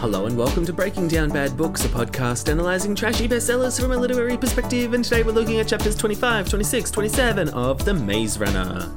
Hello and welcome to Breaking Down Bad Books, a podcast analysing trashy bestsellers from a literary perspective. And today we're looking at chapters 25, 26, 27 of The Maze Runner.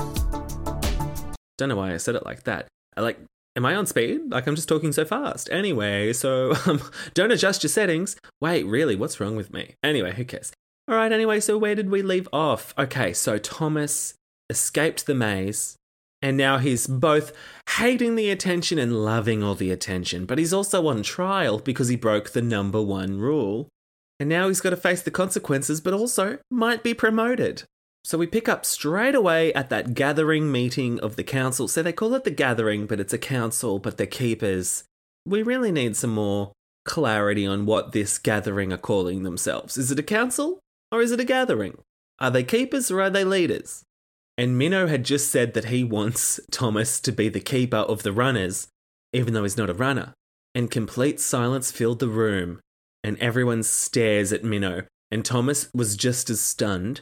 Don't know why I said it like that. I like, am I on speed? Like I'm just talking so fast. Anyway, so um, don't adjust your settings. Wait, really? What's wrong with me? Anyway, who cares? All right, anyway, so where did we leave off? Okay, so Thomas escaped the maze and now he's both hating the attention and loving all the attention, but he's also on trial because he broke the number one rule. And now he's got to face the consequences, but also might be promoted. So we pick up straight away at that gathering meeting of the council. So they call it the gathering, but it's a council, but they're keepers. We really need some more clarity on what this gathering are calling themselves. Is it a council or is it a gathering? Are they keepers or are they leaders? And Minho had just said that he wants Thomas to be the keeper of the runners, even though he's not a runner. And complete silence filled the room, and everyone stares at Minho. And Thomas was just as stunned,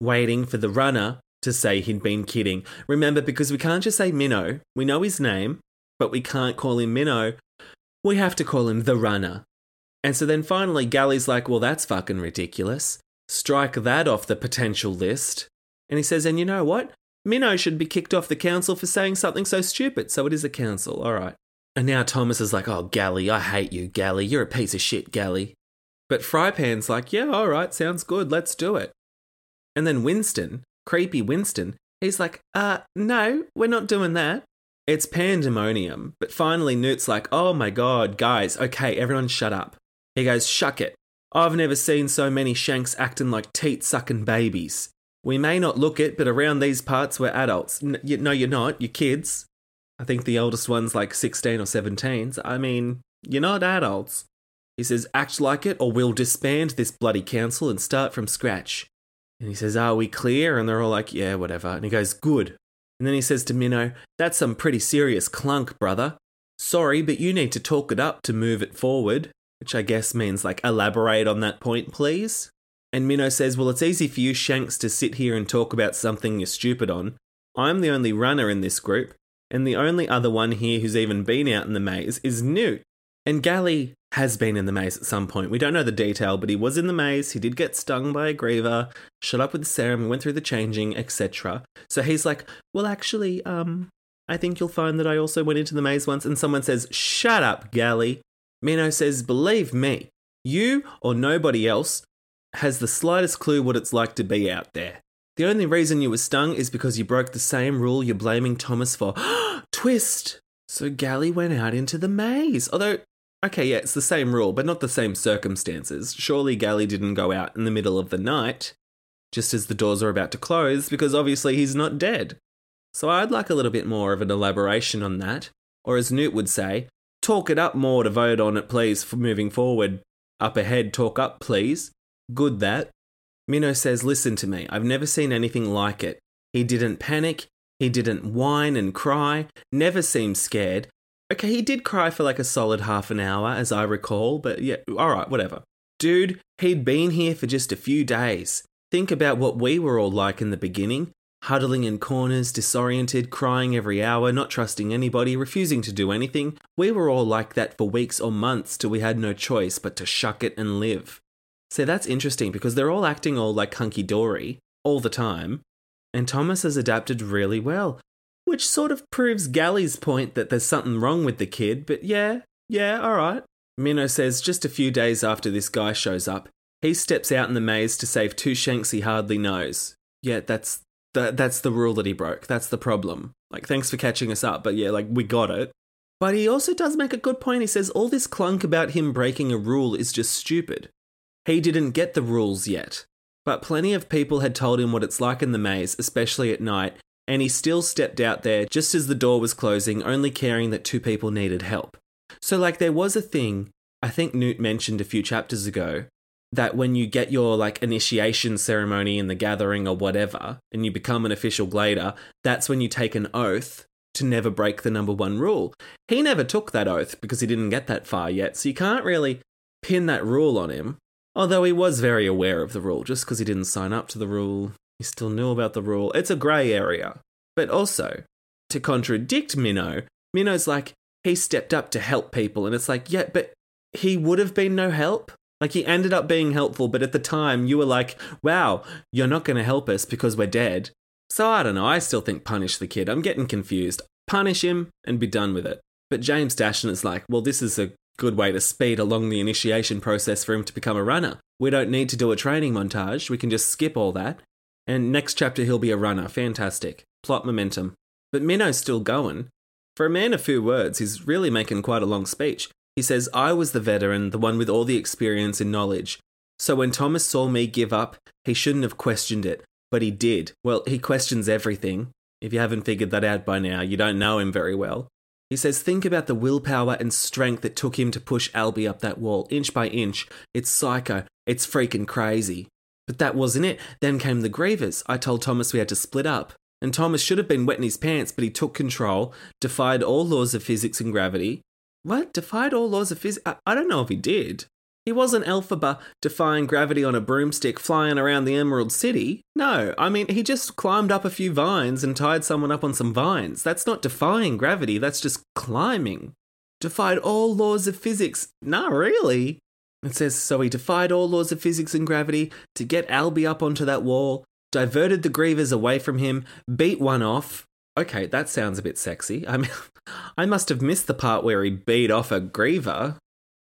waiting for the runner to say he'd been kidding. Remember, because we can't just say Minho, we know his name, but we can't call him Minho. We have to call him the runner. And so then finally, Gally's like, well, that's fucking ridiculous. Strike that off the potential list. And he says, and you know what? Minho should be kicked off the council for saying something so stupid. So it is a council, all right. And now Thomas is like, oh, Gally, I hate you, Gally. You're a piece of shit, Gally. But Frypan's like, yeah, all right, sounds good, let's do it. And then Winston, creepy Winston, he's like, uh, no, we're not doing that. It's pandemonium. But finally, Newt's like, oh my god, guys, okay, everyone shut up. He goes, shuck it. I've never seen so many shanks acting like teat sucking babies. We may not look it, but around these parts we're adults. no, you're not. You're kids. I think the oldest one's like 16 or 17. I mean, you're not adults. He says, act like it or we'll disband this bloody council and start from scratch. And he says, are we clear? And they're all like, yeah, whatever. And he goes, good. And then he says to Minho, that's some pretty serious clunk, brother. Sorry, but you need to talk it up to move it forward. Which I guess means like elaborate on that point, please. And Minho says, Well, it's easy for you Shanks to sit here and talk about something you're stupid on. I'm the only runner in this group, and the only other one here who's even been out in the maze is Newt. And Gally has been in the maze at some point. We don't know the detail, but he was in the maze. He did get stung by a griever, shut up with the serum, went through the changing, etc. So he's like, Well, actually, um, I think you'll find that I also went into the maze once. And someone says, Shut up, Gally. Minho says, Believe me, you or nobody else has the slightest clue what it's like to be out there. The only reason you were stung is because you broke the same rule you're blaming Thomas for. Twist! So Gally went out into the maze. Although, okay, yeah, it's the same rule, but not the same circumstances. Surely Gally didn't go out in the middle of the night, just as the doors are about to close, because obviously he's not dead. So I'd like a little bit more of an elaboration on that. Or as Newt would say, talk it up more to vote on it, please, for moving forward. Up ahead, talk up, please. Good that. Minho says, Listen to me, I've never seen anything like it. He didn't panic, he didn't whine and cry, never seemed scared. Okay, he did cry for like a solid half an hour, as I recall, but yeah, alright, whatever. Dude, he'd been here for just a few days. Think about what we were all like in the beginning huddling in corners, disoriented, crying every hour, not trusting anybody, refusing to do anything. We were all like that for weeks or months till we had no choice but to shuck it and live. So that's interesting because they're all acting all like hunky dory. all the time, and Thomas has adapted really well, which sort of proves Gally's point that there's something wrong with the kid, but yeah, yeah, alright. Minho says just a few days after this guy shows up, he steps out in the maze to save two shanks he hardly knows. Yeah, that's the, that's the rule that he broke. That's the problem. Like, thanks for catching us up, but yeah, like, we got it. But he also does make a good point. He says all this clunk about him breaking a rule is just stupid. He didn't get the rules yet. But plenty of people had told him what it's like in the maze, especially at night, and he still stepped out there just as the door was closing, only caring that two people needed help. So, like, there was a thing, I think Newt mentioned a few chapters ago, that when you get your like initiation ceremony in the gathering or whatever, and you become an official glader, that's when you take an oath to never break the number one rule. He never took that oath because he didn't get that far yet, so you can't really pin that rule on him. Although he was very aware of the rule, just because he didn't sign up to the rule, he still knew about the rule. It's a grey area. But also, to contradict Minho, Minho's like, he stepped up to help people, and it's like, yeah, but he would have been no help. Like, he ended up being helpful, but at the time, you were like, wow, you're not going to help us because we're dead. So I don't know, I still think punish the kid. I'm getting confused. Punish him and be done with it. But James Dashner is like, well, this is a good way to speed along the initiation process for him to become a runner. We don't need to do a training montage, we can just skip all that. And next chapter, he'll be a runner. Fantastic. Plot momentum. But Minho's still going. For a man of few words, he's really making quite a long speech. He says, I was the veteran, the one with all the experience and knowledge. So when Thomas saw me give up, he shouldn't have questioned it, but he did. Well, he questions everything. If you haven't figured that out by now, you don't know him very well. He says, Think about the willpower and strength that took him to push Alby up that wall, inch by inch. It's psycho. It's freaking crazy. But that wasn't it. Then came the grievers. I told Thomas we had to split up. And Thomas should have been wetting his pants, but he took control, defied all laws of physics and gravity. What? Defied all laws of physics? I, I don't know if he did. He wasn't Elphaba defying gravity on a broomstick flying around the Emerald City. No, I mean, he just climbed up a few vines and tied someone up on some vines. That's not defying gravity, that's just climbing. Defied all laws of physics. Not really. It says, so he defied all laws of physics and gravity to get Alby up onto that wall, diverted the grievers away from him, beat one off. Okay, that sounds a bit sexy. I mean, I must have missed the part where he beat off a griever.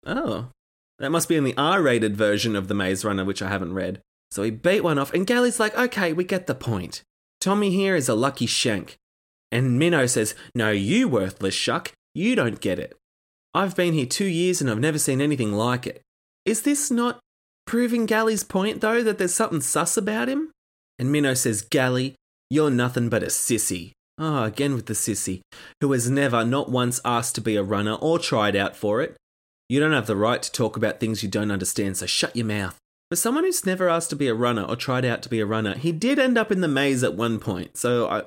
Oh, that must be in the R rated version of The Maze Runner, which I haven't read. So he beat one off, and Gally's like, okay, we get the point. Tommy here is a lucky shank. And Minho says, no, you worthless shuck, you don't get it. I've been here two years and I've never seen anything like it. Is this not proving Gally's point, though, that there's something sus about him? And Minho says, Gally, you're nothing but a sissy. Ah, oh, again with the sissy, who has never, not once, asked to be a runner or tried out for it. You don't have the right to talk about things you don't understand, so shut your mouth. For someone who's never asked to be a runner or tried out to be a runner, he did end up in the maze at one point, so I,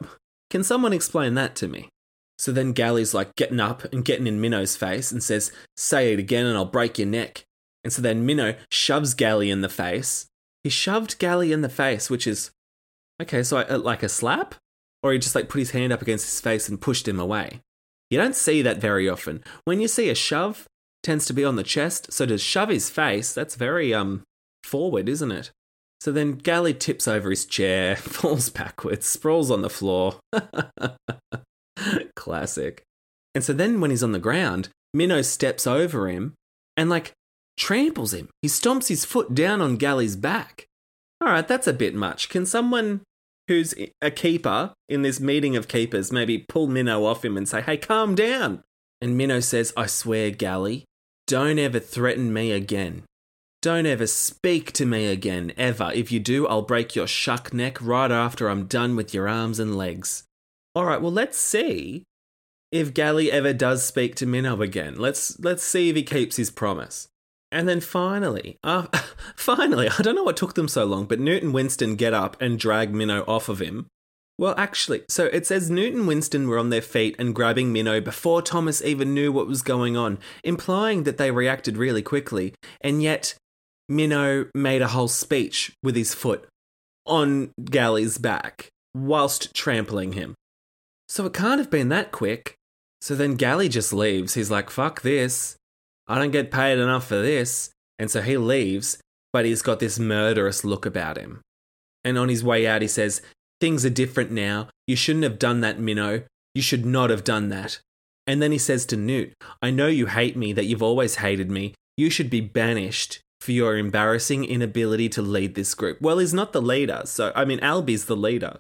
can someone explain that to me? So then Gally's like getting up and getting in Minho's face and says, Say it again and I'll break your neck. And so then Minho shoves Gally in the face. He shoved Gally in the face, which is okay, so I, uh, like a slap? Or he just like put his hand up against his face and pushed him away. You don't see that very often. When you see a shove, tends to be on the chest, so to shove his face, that's very um forward, isn't it? So then Gally tips over his chair, falls backwards, sprawls on the floor. Classic. And so then when he's on the ground, Minho steps over him and like tramples him. He stomps his foot down on Gally's back. All right, that's a bit much. Can someone who's a keeper in this meeting of keepers maybe pull Minho off him and say, hey, calm down? And Minho says, I swear, Gally, don't ever threaten me again. Don't ever speak to me again, ever. If you do, I'll break your shuck neck right after I'm done with your arms and legs. Alright, well let's see if Gally ever does speak to Minho again. Let's let's see if he keeps his promise. And then finally, uh, finally, I don't know what took them so long, but Newt and Winston get up and drag Minho off of him well, actually, so it says Newt and Winston were on their feet and grabbing Minho before Thomas even knew what was going on, implying that they reacted really quickly. And yet, Minho made a whole speech with his foot on Gally's back whilst trampling him. So it can't have been that quick. So then Gally just leaves. He's like, fuck this. I don't get paid enough for this. And so he leaves, but he's got this murderous look about him. And on his way out, he says, Things are different now. You shouldn't have done that, Minho. You should not have done that. And then he says to Newt, I know you hate me, that you've always hated me. You should be banished for your embarrassing inability to lead this group. Well, he's not the leader. So, I mean, Alby's the leader.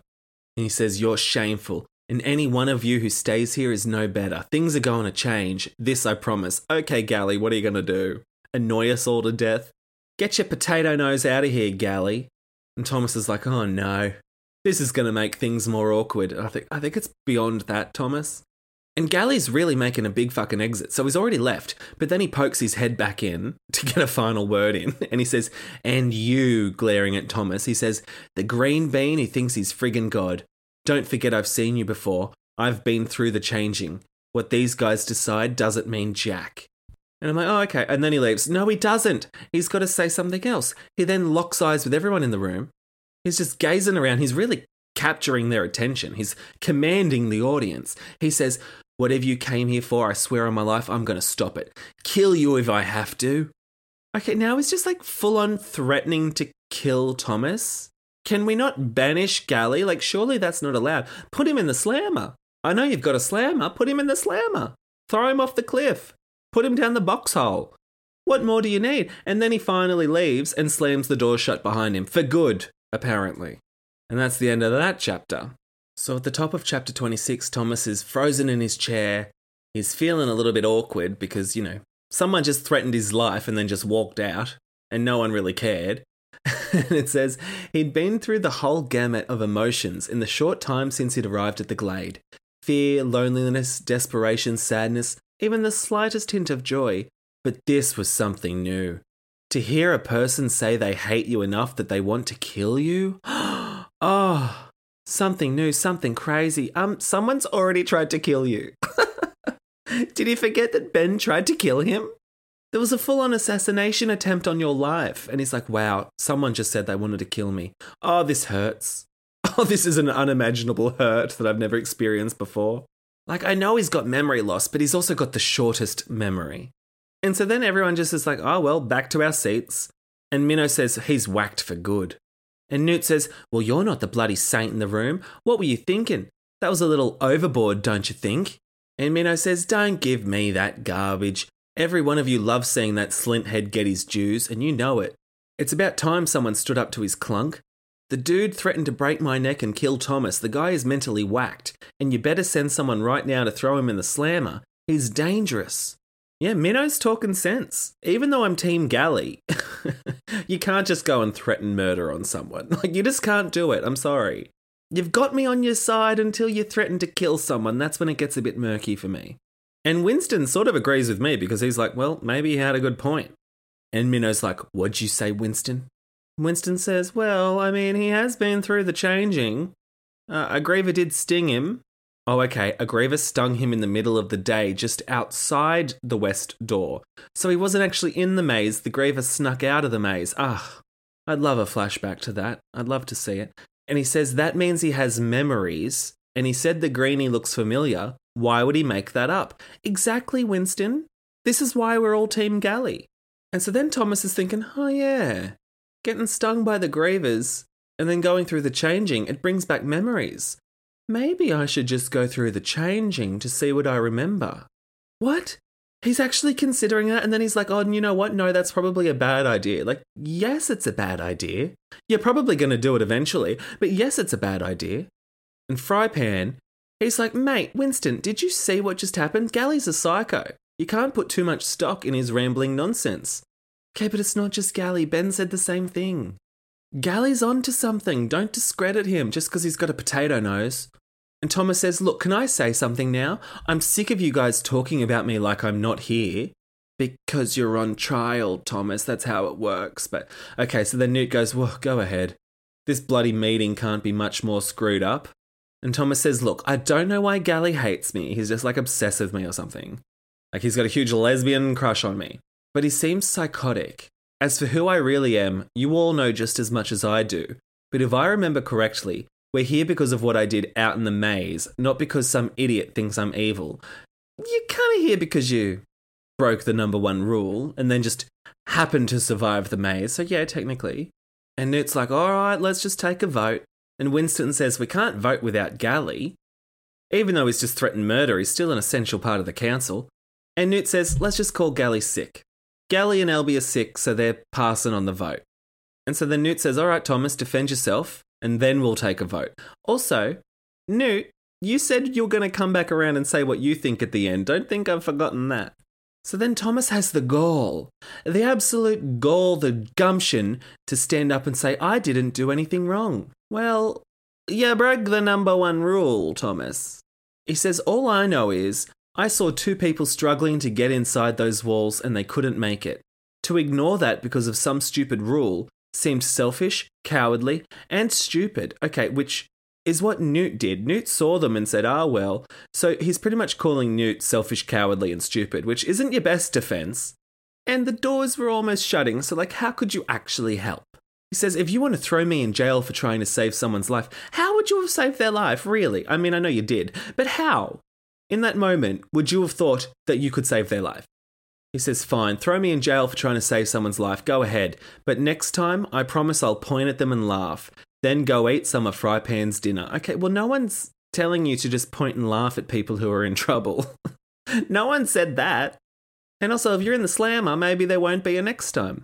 And he says, You're shameful. And any one of you who stays here is no better. Things are going to change. This I promise. Okay, Gally, what are you going to do? Annoy us all to death? Get your potato nose out of here, Gally. And Thomas is like, Oh no, this is going to make things more awkward. I think, I think it's beyond that, Thomas. And Gally's really making a big fucking exit, so he's already left. But then he pokes his head back in to get a final word in, and he says, And you, glaring at Thomas, he says, The green bean who thinks he's friggin' God. Don't forget I've seen you before. I've been through the changing. What these guys decide doesn't mean jack. And I'm like, oh, okay. And then he leaves. No, he doesn't. He's got to say something else. He then locks eyes with everyone in the room. He's just gazing around. He's really capturing their attention. He's commanding the audience. He says, Whatever you came here for, I swear on my life, I'm going to stop it. Kill you if I have to. Okay, now he's just like full on threatening to kill Thomas. Can we not banish Gally? Like, surely that's not allowed. Put him in the slammer. I know you've got a slammer. Put him in the slammer. Throw him off the cliff. Put him down the box hole. What more do you need? And then he finally leaves and slams the door shut behind him for good, apparently. And that's the end of that chapter. So at the top of chapter 26, Thomas is frozen in his chair. He's feeling a little bit awkward because, you know, someone just threatened his life and then just walked out, and no one really cared. and it says he'd been through the whole gamut of emotions in the short time since he'd arrived at the glade fear, loneliness, desperation, sadness, even the slightest hint of joy. But this was something new. To hear a person say they hate you enough that they want to kill you? oh, Something new, something crazy. Um, someone's already tried to kill you. Did he forget that Ben tried to kill him? There was a full on assassination attempt on your life. And he's like, wow, someone just said they wanted to kill me. Oh, this hurts. Oh, this is an unimaginable hurt that I've never experienced before. Like, I know he's got memory loss, but he's also got the shortest memory. And so then everyone just is like, oh, well, back to our seats. And Minho says he's whacked for good. And Newt says, Well, you're not the bloody saint in the room. What were you thinking? That was a little overboard, don't you think? And Minho says, Don't give me that garbage. Every one of you loves seeing that slint head get his dues, and you know it. It's about time someone stood up to his clunk. The dude threatened to break my neck and kill Thomas. The guy is mentally whacked, and you better send someone right now to throw him in the slammer. He's dangerous. Yeah, Minho's talking sense. Even though I'm Team Gally, you can't just go and threaten murder on someone. Like, you just can't do it. I'm sorry. You've got me on your side until you threaten to kill someone. That's when it gets a bit murky for me. And Winston sort of agrees with me because he's like, well, maybe he had a good point. And Minho's like, what'd you say, Winston? Winston says, well, I mean, he has been through the changing. Uh, A griever did sting him, Oh, okay. A griever stung him in the middle of the day, just outside the west door. So he wasn't actually in the maze. The Griever snuck out of the maze. Ah, I'd love a flashback to that. I'd love to see it. And he says that means he has memories. And he said the greenie looks familiar. Why would he make that up? Exactly, Winston. This is why we're all Team Gally. And so then Thomas is thinking, oh, yeah, getting stung by the Grievers and then going through the changing, it brings back memories. Maybe I should just go through the changing to see what I remember. What? He's actually considering that, and then he's like, oh, you know what? No, that's probably a bad idea. Like, yes, it's a bad idea. You're probably going to do it eventually, but yes, it's a bad idea. And Frypan, he's like, mate, Winston, did you see what just happened? Gally's a psycho. You can't put too much stock in his rambling nonsense. Okay, but it's not just Gally. Ben said the same thing. Gally's on to something. Don't discredit him just because he's got a potato nose. And Thomas says, Look, can I say something now? I'm sick of you guys talking about me like I'm not here. Because you're on trial, Thomas. That's how it works. But okay, so then Newt goes, Well, go ahead. This bloody meeting can't be much more screwed up. And Thomas says, Look, I don't know why Gally hates me. He's just like obsessed with me or something. Like he's got a huge lesbian crush on me. But he seems psychotic. As for who I really am, you all know just as much as I do. But if I remember correctly, we're here because of what I did out in the maze, not because some idiot thinks I'm evil. You're kind of here because you broke the number one rule and then just happened to survive the maze. So, yeah, technically. And Newt's like, all right, let's just take a vote. And Winston says, we can't vote without Gally. Even though he's just threatened murder, he's still an essential part of the council. And Newt says, let's just call Gally sick. Gally and Alby are sick, so they're passing on the vote. And so then Newt says, all right, Thomas, defend yourself, and then we'll take a vote. Also, Newt, you said you're going to come back around and say what you think at the end. Don't think I've forgotten that. So then Thomas has the gall, the absolute gall, the gumption to stand up and say, I didn't do anything wrong. Well, you broke the number one rule, Thomas. He says, All I know is I saw two people struggling to get inside those walls and they couldn't make it. To ignore that because of some stupid rule seemed selfish, cowardly, and stupid. Okay, which is what Newt did. Newt saw them and said, ah, well. So he's pretty much calling Newt selfish, cowardly, and stupid, which isn't your best defense. And the doors were almost shutting, so, like, how could you actually help? He says, if you want to throw me in jail for trying to save someone's life, how would you have saved their life, really? I mean, I know you did, but how? In that moment, would you have thought that you could save their life? He says, Fine, throw me in jail for trying to save someone's life, go ahead. But next time, I promise I'll point at them and laugh. Then go eat some of Frypan's dinner. Okay, well, no one's telling you to just point and laugh at people who are in trouble. no one said that. And also, if you're in the slammer, maybe there won't be a next time.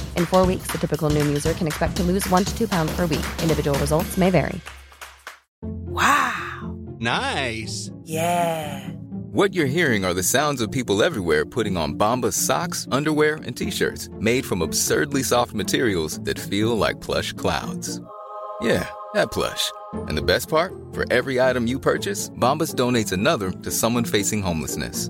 In four weeks, the typical Noom user can expect to lose one to two pounds per week. Individual results may vary. Wow. Nice. Yeah. What you're hearing are the sounds of people everywhere putting on Bombas socks, underwear, and t-shirts made from absurdly soft materials that feel like plush clouds. Yeah, that plush. And the best part? For every item you purchase, Bombas donates another to someone facing homelessness.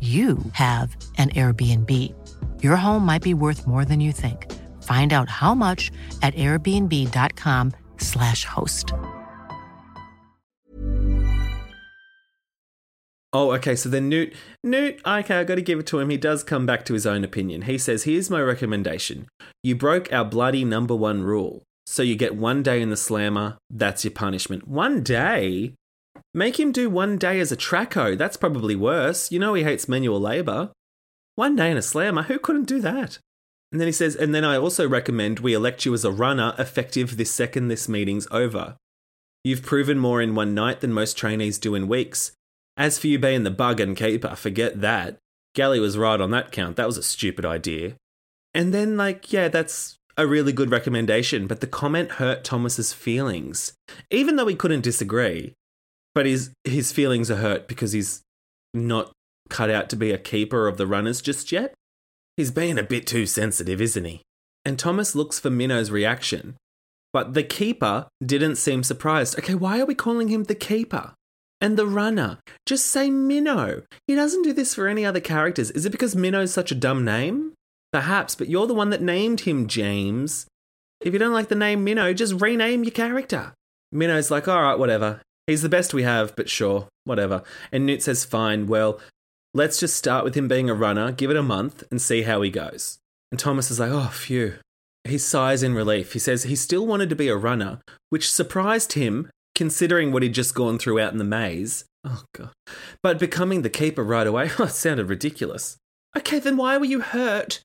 you have an Airbnb. Your home might be worth more than you think. Find out how much at airbnb.com/slash host. Oh, okay. So then Newt, Newt, okay, I got to give it to him. He does come back to his own opinion. He says, Here's my recommendation. You broke our bloody number one rule. So you get one day in the slammer. That's your punishment. One day? Make him do one day as a Track-hoe. That's probably worse. You know he hates manual labour. One day in a slammer, who couldn't do that? And then he says, and then I also recommend we elect you as a runner effective this second this meeting's over. You've proven more in one night than most trainees do in weeks. As for you being the bug and keeper, forget that. Gally was right on that count. That was a stupid idea. And then, like, yeah, that's a really good recommendation, but the comment hurt Thomas's feelings. Even though he couldn't disagree, but his his feelings are hurt because he's not cut out to be a keeper of the runners just yet. He's being a bit too sensitive, isn't he? And Thomas looks for Minho's reaction. But the keeper didn't seem surprised. Okay, why are we calling him the keeper? And the runner. Just say Minho. He doesn't do this for any other characters. Is it because Minho's such a dumb name? Perhaps, but you're the one that named him James. If you don't like the name Minho, just rename your character. Minho's like, all right, whatever. He's the best we have, but sure, whatever. And Newt says, fine, well, let's just start with him being a runner, give it a month, and see how he goes. And Thomas is like, oh, phew. He sighs in relief. He says he still wanted to be a runner, which surprised him considering what he'd just gone through out in the maze. Oh, God. But becoming the keeper right away, oh, sounded ridiculous. Okay, then why were you hurt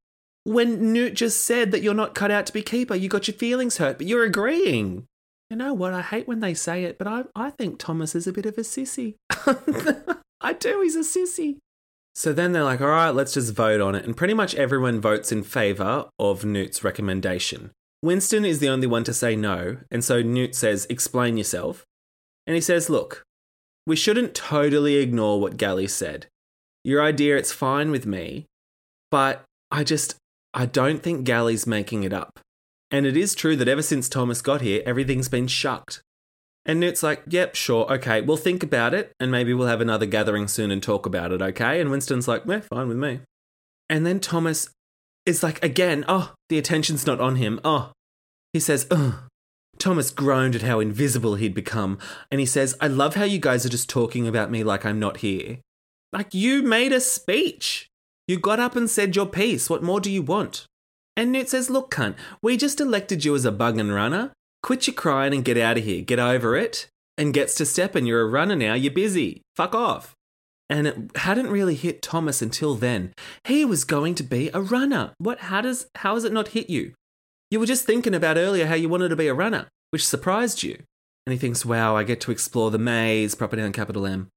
when Newt just said that you're not cut out to be keeper? You got your feelings hurt, but you're agreeing. You know what? I hate when they say it, but I, I think Thomas is a bit of a sissy. I do, he's a sissy. So then they're like, all right, let's just vote on it. And pretty much everyone votes in favour of Newt's recommendation. Winston is the only one to say no. And so Newt says, explain yourself. And he says, look, we shouldn't totally ignore what Gally said. Your idea, it's fine with me, but I just, I don't think Gally's making it up. And it is true that ever since Thomas got here, everything's been shucked. And Newt's like, yep, sure, okay, we'll think about it, and maybe we'll have another gathering soon and talk about it, okay? And Winston's like, yeah, fine with me. And then Thomas is like, again, oh, the attention's not on him. Oh, he says, ugh. Thomas groaned at how invisible he'd become, and he says, I love how you guys are just talking about me like I'm not here. Like, you made a speech. You got up and said your piece. What more do you want? And Newt says, Look, cunt, we just elected you as a bug and runner. Quit your crying and get out of here. Get over it. And gets to step and you're a runner now. You're busy. Fuck off. And it hadn't really hit Thomas until then. He was going to be a runner. What how does how has it not hit you? You were just thinking about earlier how you wanted to be a runner, which surprised you. And he thinks, wow, I get to explore the maze, proper down capital M.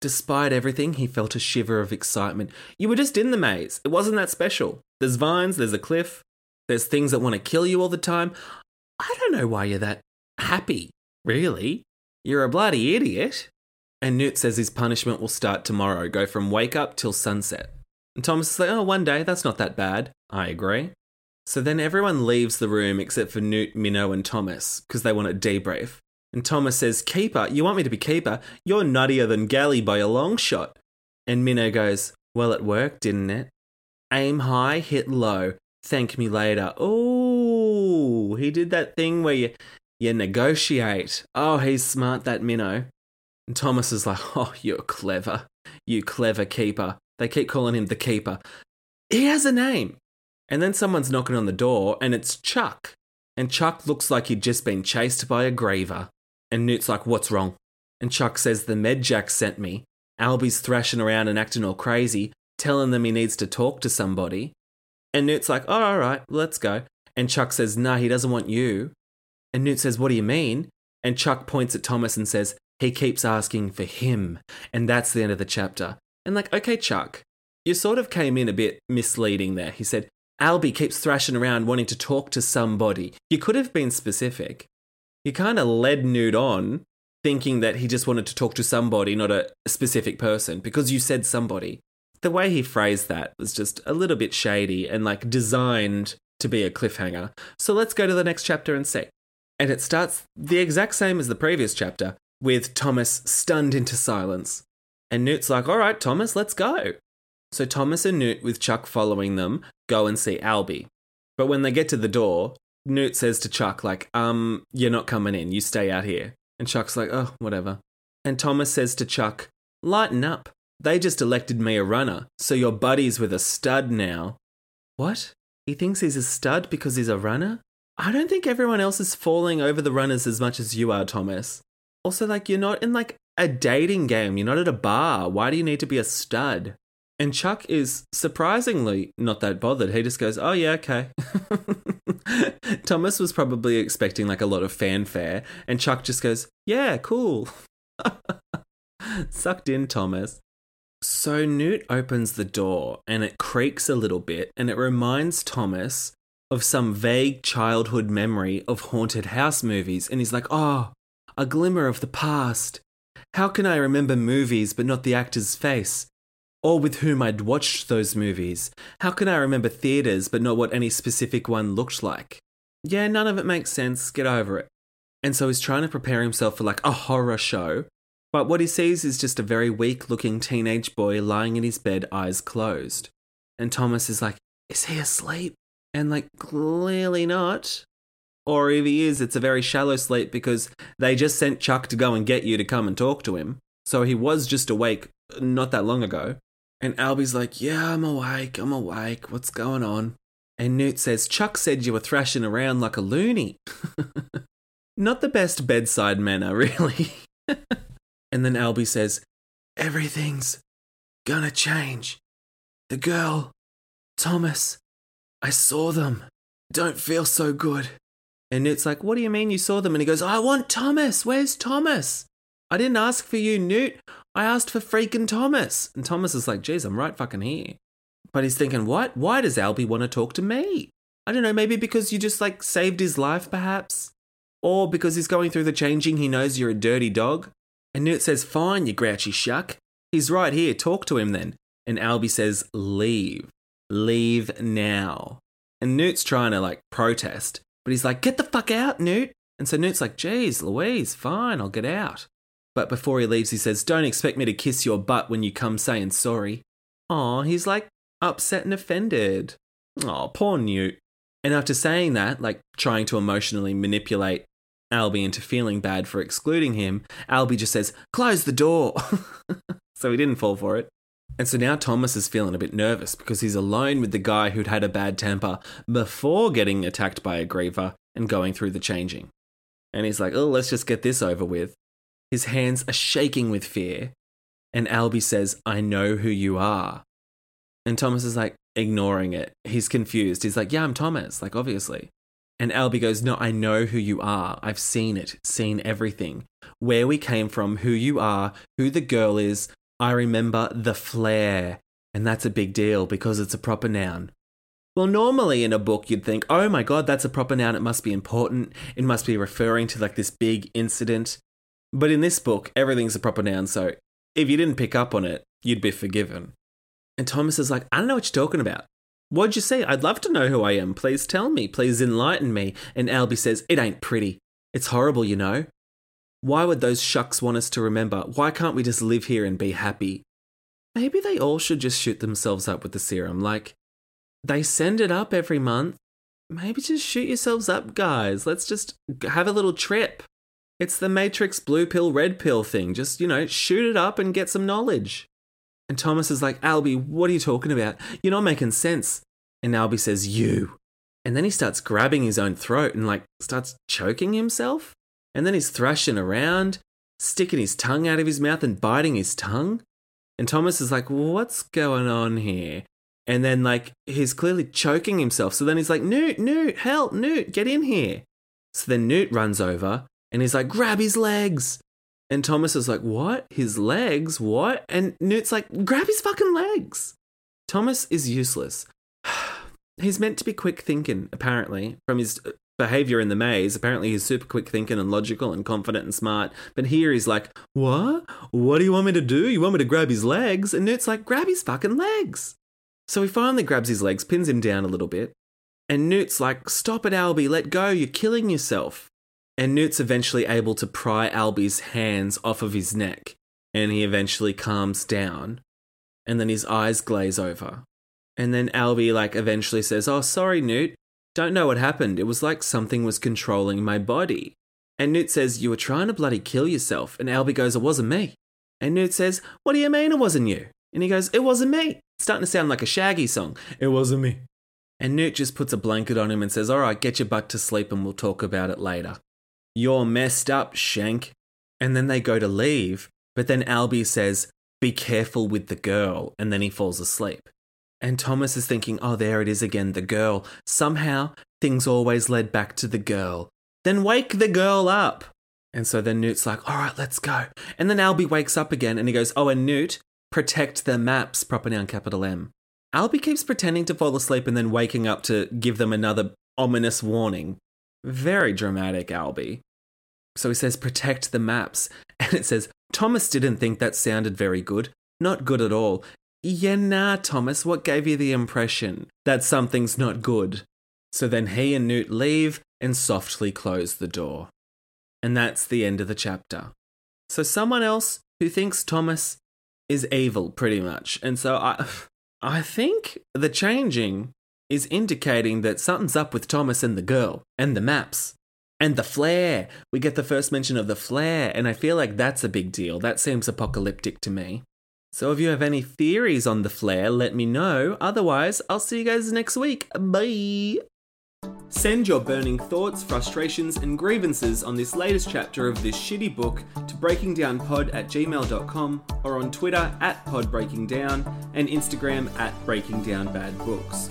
Despite everything, he felt a shiver of excitement. You were just in the maze. It wasn't that special. There's vines, there's a cliff, there's things that want to kill you all the time. I don't know why you're that happy, really. You're a bloody idiot. And Newt says his punishment will start tomorrow, go from wake up till sunset. And Thomas is like, oh, one day, that's not that bad. I agree. So then everyone leaves the room except for Newt, Minho, and Thomas because they want to debrief. And Thomas says, Keeper, you want me to be keeper? You're nuttier than Gally by a long shot. And Minho goes, Well, it worked, didn't it? Aim high, hit low. Thank me later. Oh, he did that thing where you, you negotiate. Oh, he's smart, that Minho. And Thomas is like, Oh, you're clever. You clever keeper. They keep calling him the keeper. He has a name. And then someone's knocking on the door, and it's Chuck. And Chuck looks like he'd just been chased by a griever. And Newt's like, What's wrong? And Chuck says, The Medjack sent me. Alby's thrashing around and acting all crazy, telling them he needs to talk to somebody. And Newt's like, Oh, all right, let's go. And Chuck says, Nah, he doesn't want you. And Newt says, What do you mean? And Chuck points at Thomas and says, He keeps asking for him. And that's the end of the chapter. And like, okay, Chuck, you sort of came in a bit misleading there. He said, Alby keeps thrashing around wanting to talk to somebody. You could have been specific. You kind of led Newt on thinking that he just wanted to talk to somebody, not a specific person, because you said somebody. The way he phrased that was just a little bit shady and like designed to be a cliffhanger. So let's go to the next chapter and see. And it starts the exact same as the previous chapter, with Thomas stunned into silence. And Newt's like, all right, Thomas, let's go. So Thomas and Newt, with Chuck following them, go and see Alby. But when they get to the door, Newt says to Chuck, like, um, you're not coming in, you stay out here. And Chuck's like, oh, whatever. And Thomas says to Chuck, lighten up. They just elected me a runner, so you're buddies with a stud now. What? He thinks he's a stud because he's a runner? I don't think everyone else is falling over the runners as much as you are, Thomas. Also, like, you're not in like a dating game, you're not at a bar. Why do you need to be a stud? And Chuck is surprisingly not that bothered. He just goes, Oh, yeah, okay. Thomas was probably expecting like a lot of fanfare, and Chuck just goes, Yeah, cool. Sucked in, Thomas. So Newt opens the door and it creaks a little bit, and it reminds Thomas of some vague childhood memory of haunted house movies. And he's like, Oh, a glimmer of the past. How can I remember movies but not the actor's face? or with whom I'd watched those movies. How can I remember theatres but not what any specific one looked like? Yeah, none of it makes sense. Get over it. And so he's trying to prepare himself for like a horror show. But what he sees is just a very weak looking teenage boy lying in his bed, eyes closed. And Thomas is like, Is he asleep? And like, clearly not. Or if he is, it's a very shallow sleep because they just sent Chuck to go and get you to come and talk to him. So he was just awake uh, not that long ago. And Alby's like, Yeah, I'm awake, I'm awake, what's going on? And Newt says, Chuck said you were thrashing around like a loony. not the best bedside manner, really. and then Alby says, Everything's gonna change. The girl, Thomas, I saw them. Don't feel so good. And Newt's like, What do you mean you saw them? And he goes, I want Thomas. Where's Thomas? I didn't ask for you, Newt. I asked for freaking Thomas. And Thomas is like, Geez, I'm right fucking here. But he's thinking, What? Why does Alby want to talk to me? I don't know, maybe because you just like saved his life, perhaps? Or because he's going through the changing, he knows you're a dirty dog? And Newt says, Fine, you grouchy shuck. He's right here. Talk to him then. And Alby says, Leave. Leave now. And Newt's trying to like protest, but he's like, Get the fuck out, Newt. And so Newt's like, Geez, Louise, fine, I'll get out. But before he leaves, he says, Don't expect me to kiss your butt when you come saying sorry. Aw, he's like upset and offended. Aw, poor Newt. And after saying that, like trying to emotionally manipulate Alby into feeling bad for excluding him, Alby just says, Close the door. so he didn't fall for it. And so now Thomas is feeling a bit nervous because he's alone with the guy who'd had a bad temper before getting attacked by a griever and going through the changing. And he's like, oh, let's just get this over with. His hands are shaking with fear. And Alby says, I know who you are. And Thomas is like, ignoring it. He's confused. He's like, yeah, I'm Thomas, like, obviously. And Alby goes, no, I know who you are. I've seen it, seen everything. Where we came from, who you are, who the girl is, I remember the flare, and that's a big deal because it's a proper noun. Well, normally in a book, you'd think, oh my god, that's a proper noun, it must be important, it must be referring to like this big incident. But in this book, everything's a proper noun, so if you didn't pick up on it, you'd be forgiven. And Thomas is like, I don't know what you're talking about. What'd you say? I'd love to know who I am. Please tell me. Please enlighten me. And Alby says, It ain't pretty. It's horrible, you know. Why would those shucks want us to remember? Why can't we just live here and be happy? Maybe they all should just shoot themselves up with the serum. Like, they send it up every month. Maybe just shoot yourselves up, guys. Let's just have a little trip. It's the Matrix blue pill, red pill thing. Just, you know, shoot it up and get some knowledge. And Thomas is like, Alby, what are you talking about? You're not making sense. And Alby says, You. And then he starts grabbing his own throat and, like, starts choking himself. And then he's thrashing around, sticking his tongue out of his mouth and biting his tongue. And Thomas is like, What's going on here? And then, like, he's clearly choking himself. So then he's like, Newt, Newt, help, Newt, get in here. So then Newt runs over and he's like, Grab his legs. And Thomas is like, What? His legs? What? And Newt's like, Grab his fucking legs. Thomas is useless. he's meant to be quick thinking, apparently, from his uh, behavior in the maze. Apparently, he's super quick thinking and logical and confident and smart. But here he's like, What? What do you want me to do? You want me to grab his legs? And Newt's like, Grab his fucking legs. So he finally grabs his legs, pins him down a little bit. And Newt's like, Stop it, Alby, let go, you're killing yourself. And Newt's eventually able to pry Alby's hands off of his neck. And he eventually calms down. And then his eyes glaze over. And then Alby, like, eventually says, Oh, sorry, Newt. Don't know what happened. It was like something was controlling my body. And Newt says, You were trying to bloody kill yourself. And Alby goes, It wasn't me. And Newt says, What do you mean it wasn't you? And he goes, It wasn't me. It's starting to sound like a Shaggy song. It wasn't me. And Newt just puts a blanket on him and says, All right, get your butt to sleep and we'll talk about it later. You're messed up, Shank. And then they go to leave, but then Alby says, Be careful with the girl. And then he falls asleep. And Thomas is thinking, oh, there it is again, the girl. Somehow, things always led back to the girl. Then wake the girl up. And so then Newt's like, all right, let's go. And then Alby wakes up again and he goes, oh, and Newt, protect the maps, proper noun, capital M. Alby keeps pretending to fall asleep and then waking up to give them another ominous warning. Very dramatic, Alby. So he says, protect the maps. And it says, Thomas didn't think that sounded very good. Not good at all. Yeah, nah, Thomas, what gave you the impression that something's not good? So then he and Newt leave and softly close the door. And that's the end of the chapter. So someone else who thinks Thomas is evil, pretty much. And so I, I think the changing is indicating that something's up with Thomas and the girl and the maps and the flare. We get the first mention of the flare, and I feel like that's a big deal. That seems apocalyptic to me. So if you have any theories on the flare, let me know. Otherwise, I'll see you guys next week. Bye. Send your burning thoughts, frustrations, and grievances on this latest chapter of this shitty book to breakingdownpod at gmail.com or on Twitter at podbreakingdown and Instagram at breakingdownbadbooks.